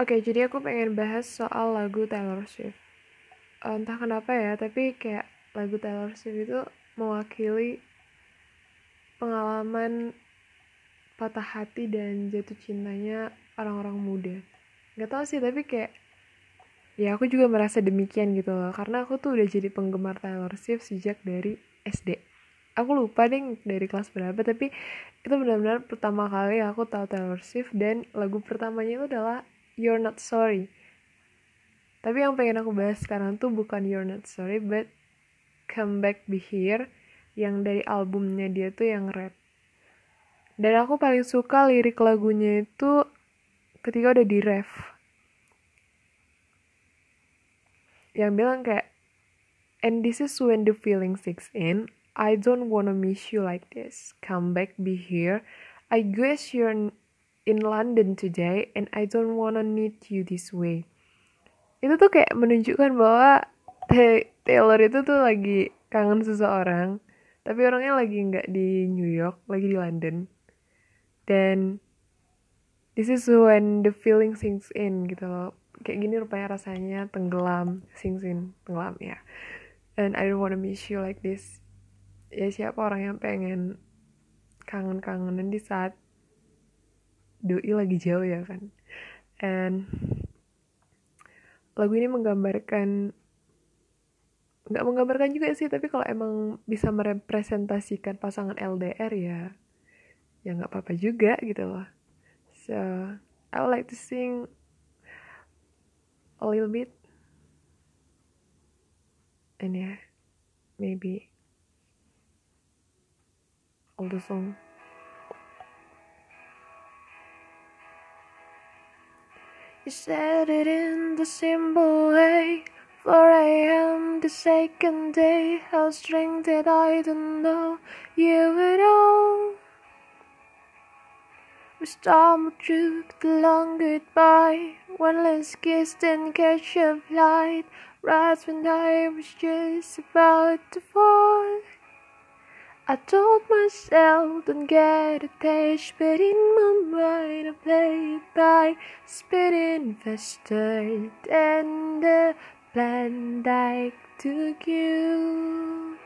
Oke, jadi aku pengen bahas soal lagu Taylor Swift. Eh, Entah kenapa ya, tapi kayak lagu Taylor Swift itu mewakili pengalaman patah hati dan jatuh cintanya orang-orang muda. Gak tau sih, tapi kayak ya aku juga merasa demikian gitu loh. Karena aku tuh udah jadi penggemar Taylor Swift sejak dari SD. Aku lupa deh dari kelas berapa, tapi itu benar-benar pertama kali aku tahu Taylor Swift dan lagu pertamanya itu adalah You're Not Sorry. Tapi yang pengen aku bahas sekarang tuh bukan You're Not Sorry, but Come Back Be Here yang dari albumnya dia tuh yang rap. Dan aku paling suka lirik lagunya itu ketika udah di ref. Yang bilang kayak, And this is when the feeling sinks in. I don't wanna miss you like this. Come back, be here. I guess you're in London today and I don't wanna need you this way. Itu tuh kayak menunjukkan bahwa Taylor itu tuh lagi kangen seseorang, tapi orangnya lagi nggak di New York, lagi di London. Dan this is when the feeling sinks in gitu loh. Kayak gini rupanya rasanya tenggelam, sinks in, tenggelam ya. And I don't wanna miss you like this. Ya siapa orang yang pengen kangen-kangenan di saat doi lagi jauh ya kan. And lagu ini menggambarkan nggak menggambarkan juga sih tapi kalau emang bisa merepresentasikan pasangan LDR ya ya nggak apa-apa juga gitu loh. So I would like to sing a little bit. And yeah maybe all the song You said it in the simple way. 4 a.m. the second day. How strange that I don't know you at all. We stumbled through the long goodbye. One last kiss, then catch a flight. Right when I was just about to fall. I told myself don't get attached, but in my mind I play it by spinning faster than the I took you.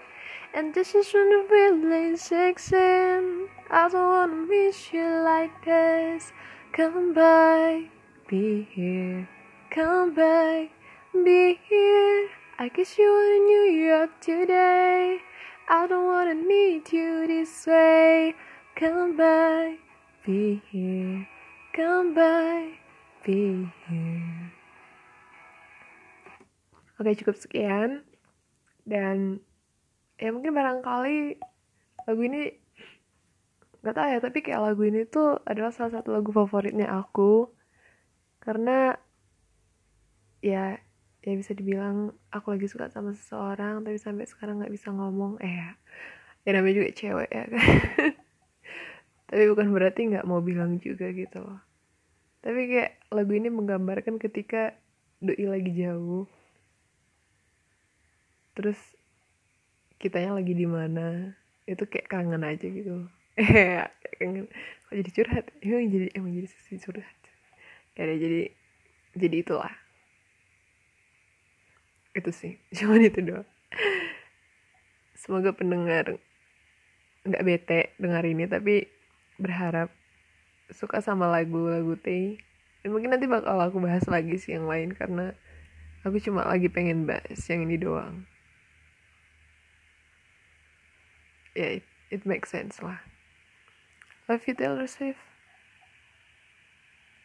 And this is when the feeling sinks in. I don't wanna miss you like this. Come back, be here. Come back, be here. I guess you in New York today. I don't wanna need you this way. Come back, be here. Come back, be here. Oke cukup sekian dan ya mungkin barangkali lagu ini nggak tahu ya tapi kayak lagu ini tuh adalah salah satu lagu favoritnya aku karena ya ya bisa dibilang aku lagi suka sama seseorang tapi sampai sekarang nggak bisa ngomong. Eh ya, ya namanya juga cewek ya kan? Tapi bukan berarti nggak mau bilang juga gitu loh. Tapi kayak lagu ini menggambarkan ketika doi lagi jauh. Terus kitanya lagi di mana? Itu kayak kangen aja gitu eh kangen. Kok jadi curhat? Emang jadi emang jadi sesi curhat? Ya jadi jadi itulah itu sih. Cuman itu doang. Semoga pendengar nggak bete dengar ini tapi berharap suka sama lagu-lagu T dan mungkin nanti bakal aku bahas lagi sih yang lain karena aku cuma lagi pengen bahas yang ini doang. Ya yeah, it, it makes sense lah. Love you Taylor Swift